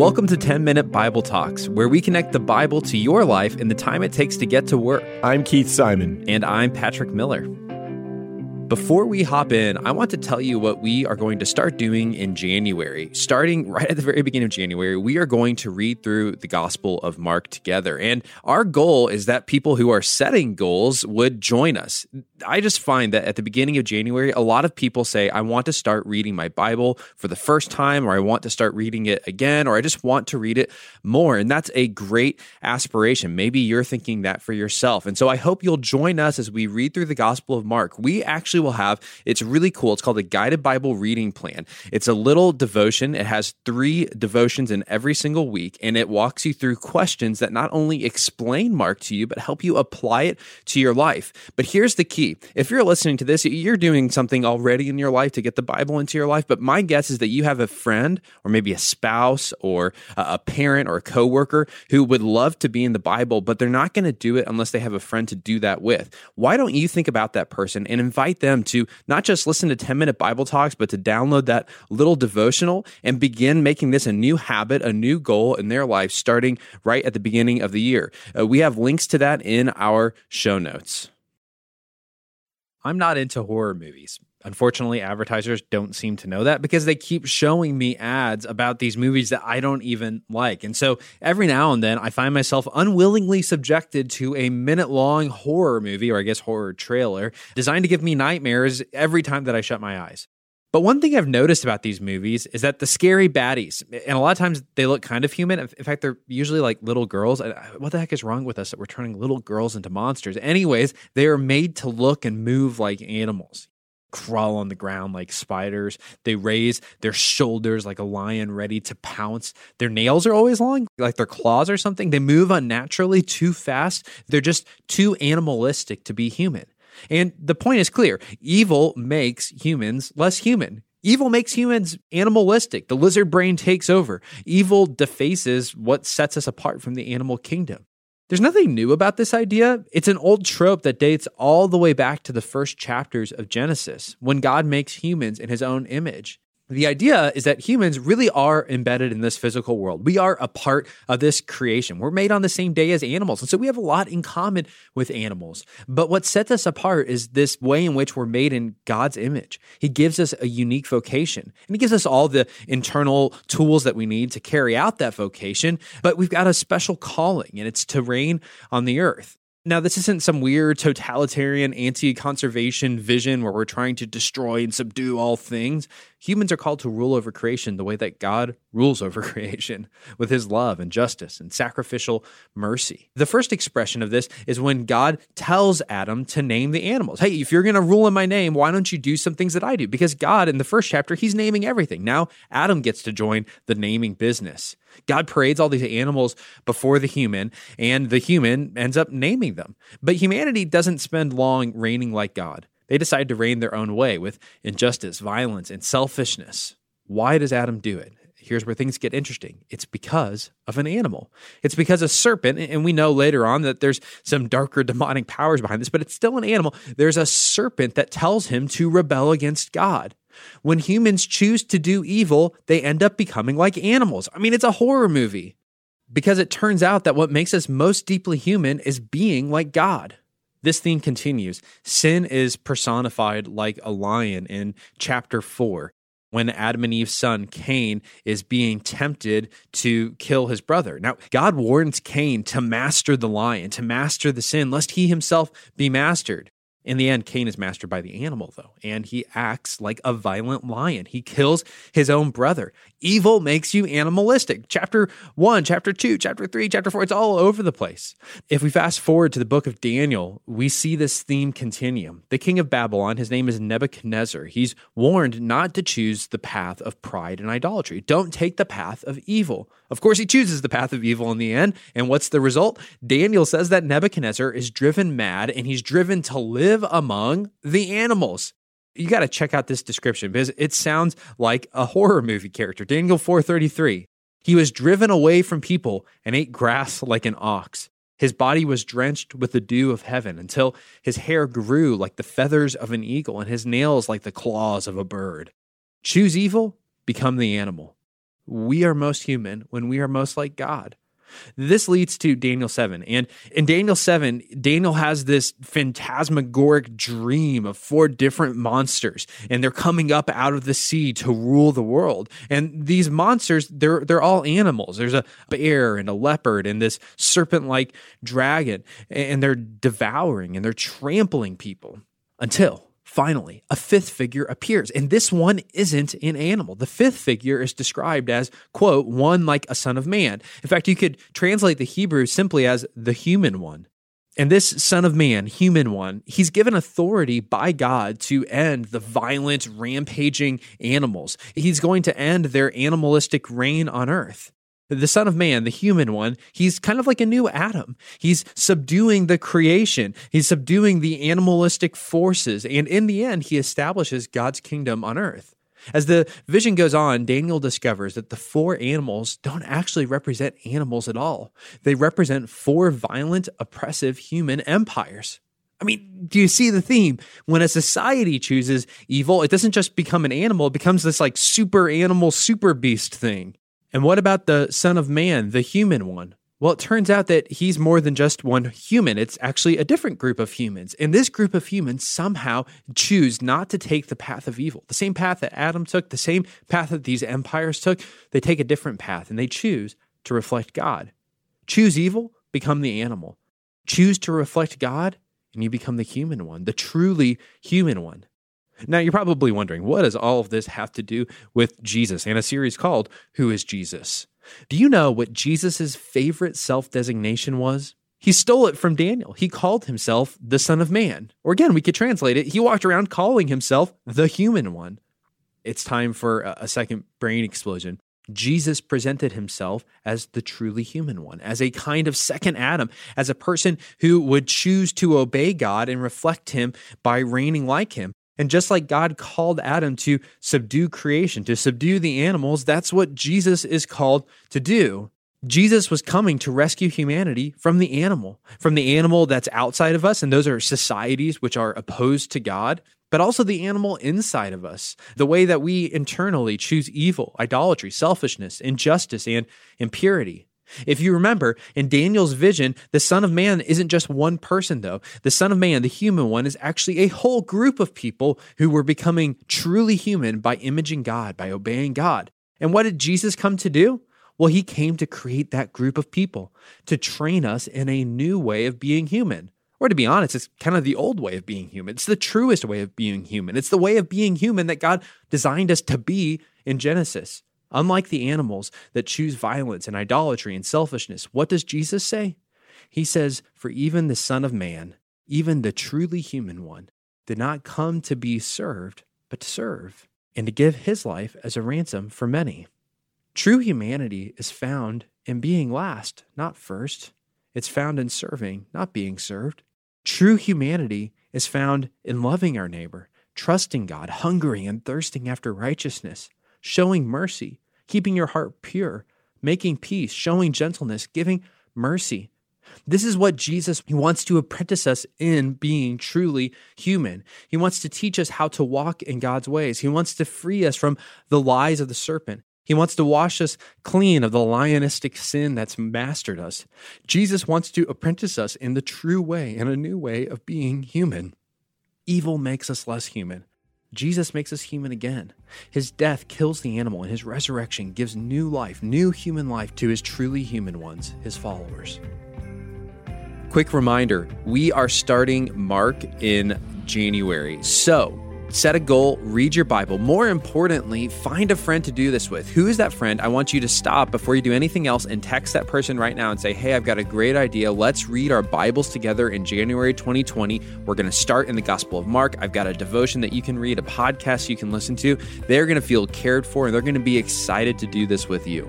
Welcome to 10 Minute Bible Talks, where we connect the Bible to your life in the time it takes to get to work. I'm Keith Simon. And I'm Patrick Miller. Before we hop in, I want to tell you what we are going to start doing in January. Starting right at the very beginning of January, we are going to read through the Gospel of Mark together. And our goal is that people who are setting goals would join us. I just find that at the beginning of January, a lot of people say, I want to start reading my Bible for the first time, or I want to start reading it again, or I just want to read it more. And that's a great aspiration. Maybe you're thinking that for yourself. And so I hope you'll join us as we read through the Gospel of Mark. We actually will have. It's really cool. It's called a guided Bible reading plan. It's a little devotion. It has three devotions in every single week, and it walks you through questions that not only explain Mark to you, but help you apply it to your life. But here's the key if you're listening to this, you're doing something already in your life to get the Bible into your life. But my guess is that you have a friend or maybe a spouse or a parent or a coworker who would love to be in the Bible, but they're not going to do it unless they have a friend to do that with. Why don't you think about that person and invite them to not just listen to 10 minute Bible talks, but to download that little devotional and begin making this a new habit, a new goal in their life starting right at the beginning of the year. Uh, we have links to that in our show notes. I'm not into horror movies. Unfortunately, advertisers don't seem to know that because they keep showing me ads about these movies that I don't even like. And so every now and then I find myself unwillingly subjected to a minute long horror movie, or I guess horror trailer, designed to give me nightmares every time that I shut my eyes. But one thing I've noticed about these movies is that the scary baddies, and a lot of times they look kind of human. In fact, they're usually like little girls. Uh, what the heck is wrong with us that we're turning little girls into monsters? Anyways, they are made to look and move like animals crawl on the ground like spiders. They raise their shoulders like a lion ready to pounce. Their nails are always long, like their claws or something. They move unnaturally too fast. They're just too animalistic to be human. And the point is clear evil makes humans less human. Evil makes humans animalistic. The lizard brain takes over. Evil defaces what sets us apart from the animal kingdom. There's nothing new about this idea. It's an old trope that dates all the way back to the first chapters of Genesis, when God makes humans in his own image. The idea is that humans really are embedded in this physical world. We are a part of this creation. We're made on the same day as animals. And so we have a lot in common with animals. But what sets us apart is this way in which we're made in God's image. He gives us a unique vocation and He gives us all the internal tools that we need to carry out that vocation. But we've got a special calling and it's to reign on the earth. Now, this isn't some weird totalitarian anti conservation vision where we're trying to destroy and subdue all things. Humans are called to rule over creation the way that God rules over creation with his love and justice and sacrificial mercy. The first expression of this is when God tells Adam to name the animals. Hey, if you're going to rule in my name, why don't you do some things that I do? Because God, in the first chapter, he's naming everything. Now, Adam gets to join the naming business. God parades all these animals before the human, and the human ends up naming them. But humanity doesn't spend long reigning like God. They decide to reign their own way with injustice, violence, and selfishness. Why does Adam do it? Here's where things get interesting. It's because of an animal. It's because a serpent, and we know later on that there's some darker demonic powers behind this, but it's still an animal. There's a serpent that tells him to rebel against God. When humans choose to do evil, they end up becoming like animals. I mean, it's a horror movie because it turns out that what makes us most deeply human is being like God. This theme continues. Sin is personified like a lion in chapter 4 when Adam and Eve's son Cain is being tempted to kill his brother. Now, God warns Cain to master the lion, to master the sin, lest he himself be mastered. In the end, Cain is mastered by the animal, though, and he acts like a violent lion. He kills his own brother. Evil makes you animalistic. Chapter 1, chapter 2, chapter 3, chapter 4, it's all over the place. If we fast forward to the book of Daniel, we see this theme continue. The king of Babylon, his name is Nebuchadnezzar, he's warned not to choose the path of pride and idolatry. Don't take the path of evil. Of course, he chooses the path of evil in the end. And what's the result? Daniel says that Nebuchadnezzar is driven mad and he's driven to live among the animals you got to check out this description because it sounds like a horror movie character. Daniel 433. He was driven away from people and ate grass like an ox. His body was drenched with the dew of heaven until his hair grew like the feathers of an eagle and his nails like the claws of a bird. Choose evil, become the animal. we are most human when we are most like God. This leads to Daniel 7. And in Daniel 7, Daniel has this phantasmagoric dream of four different monsters, and they're coming up out of the sea to rule the world. And these monsters, they're they're all animals. There's a bear and a leopard and this serpent-like dragon, and they're devouring and they're trampling people until Finally, a fifth figure appears, and this one isn't an animal. The fifth figure is described as, quote, one like a son of man. In fact, you could translate the Hebrew simply as the human one. And this son of man, human one, he's given authority by God to end the violent, rampaging animals. He's going to end their animalistic reign on earth the Son of Man, the human one, he's kind of like a new Adam. He's subduing the creation, he's subduing the animalistic forces, and in the end, he establishes God's kingdom on earth. As the vision goes on, Daniel discovers that the four animals don't actually represent animals at all. They represent four violent, oppressive human empires. I mean, do you see the theme? When a society chooses evil, it doesn't just become an animal, it becomes this like super animal, super beast thing. And what about the Son of Man, the human one? Well, it turns out that he's more than just one human. It's actually a different group of humans. And this group of humans somehow choose not to take the path of evil, the same path that Adam took, the same path that these empires took. They take a different path and they choose to reflect God. Choose evil, become the animal. Choose to reflect God, and you become the human one, the truly human one. Now, you're probably wondering, what does all of this have to do with Jesus and a series called Who is Jesus? Do you know what Jesus' favorite self designation was? He stole it from Daniel. He called himself the Son of Man. Or again, we could translate it, he walked around calling himself the human one. It's time for a second brain explosion. Jesus presented himself as the truly human one, as a kind of second Adam, as a person who would choose to obey God and reflect him by reigning like him. And just like God called Adam to subdue creation, to subdue the animals, that's what Jesus is called to do. Jesus was coming to rescue humanity from the animal, from the animal that's outside of us, and those are societies which are opposed to God, but also the animal inside of us, the way that we internally choose evil, idolatry, selfishness, injustice, and impurity. If you remember, in Daniel's vision, the Son of Man isn't just one person, though. The Son of Man, the human one, is actually a whole group of people who were becoming truly human by imaging God, by obeying God. And what did Jesus come to do? Well, he came to create that group of people, to train us in a new way of being human. Or to be honest, it's kind of the old way of being human. It's the truest way of being human. It's the way of being human that God designed us to be in Genesis. Unlike the animals that choose violence and idolatry and selfishness, what does Jesus say? He says, For even the Son of Man, even the truly human one, did not come to be served, but to serve, and to give his life as a ransom for many. True humanity is found in being last, not first. It's found in serving, not being served. True humanity is found in loving our neighbor, trusting God, hungering and thirsting after righteousness showing mercy, keeping your heart pure, making peace, showing gentleness, giving mercy. This is what Jesus he wants to apprentice us in being truly human. He wants to teach us how to walk in God's ways. He wants to free us from the lies of the serpent. He wants to wash us clean of the lionistic sin that's mastered us. Jesus wants to apprentice us in the true way in a new way of being human. Evil makes us less human. Jesus makes us human again. His death kills the animal, and his resurrection gives new life, new human life to his truly human ones, his followers. Quick reminder we are starting Mark in January. So, set a goal, read your Bible. More importantly, find a friend to do this with. Who is that friend? I want you to stop before you do anything else and text that person right now and say, Hey, I've got a great idea. Let's read our Bibles together in January 2020. We're going to start in the Gospel of Mark. I've got a devotion that you can read, a podcast you can listen to. They're going to feel cared for and they're going to be excited to do this with you.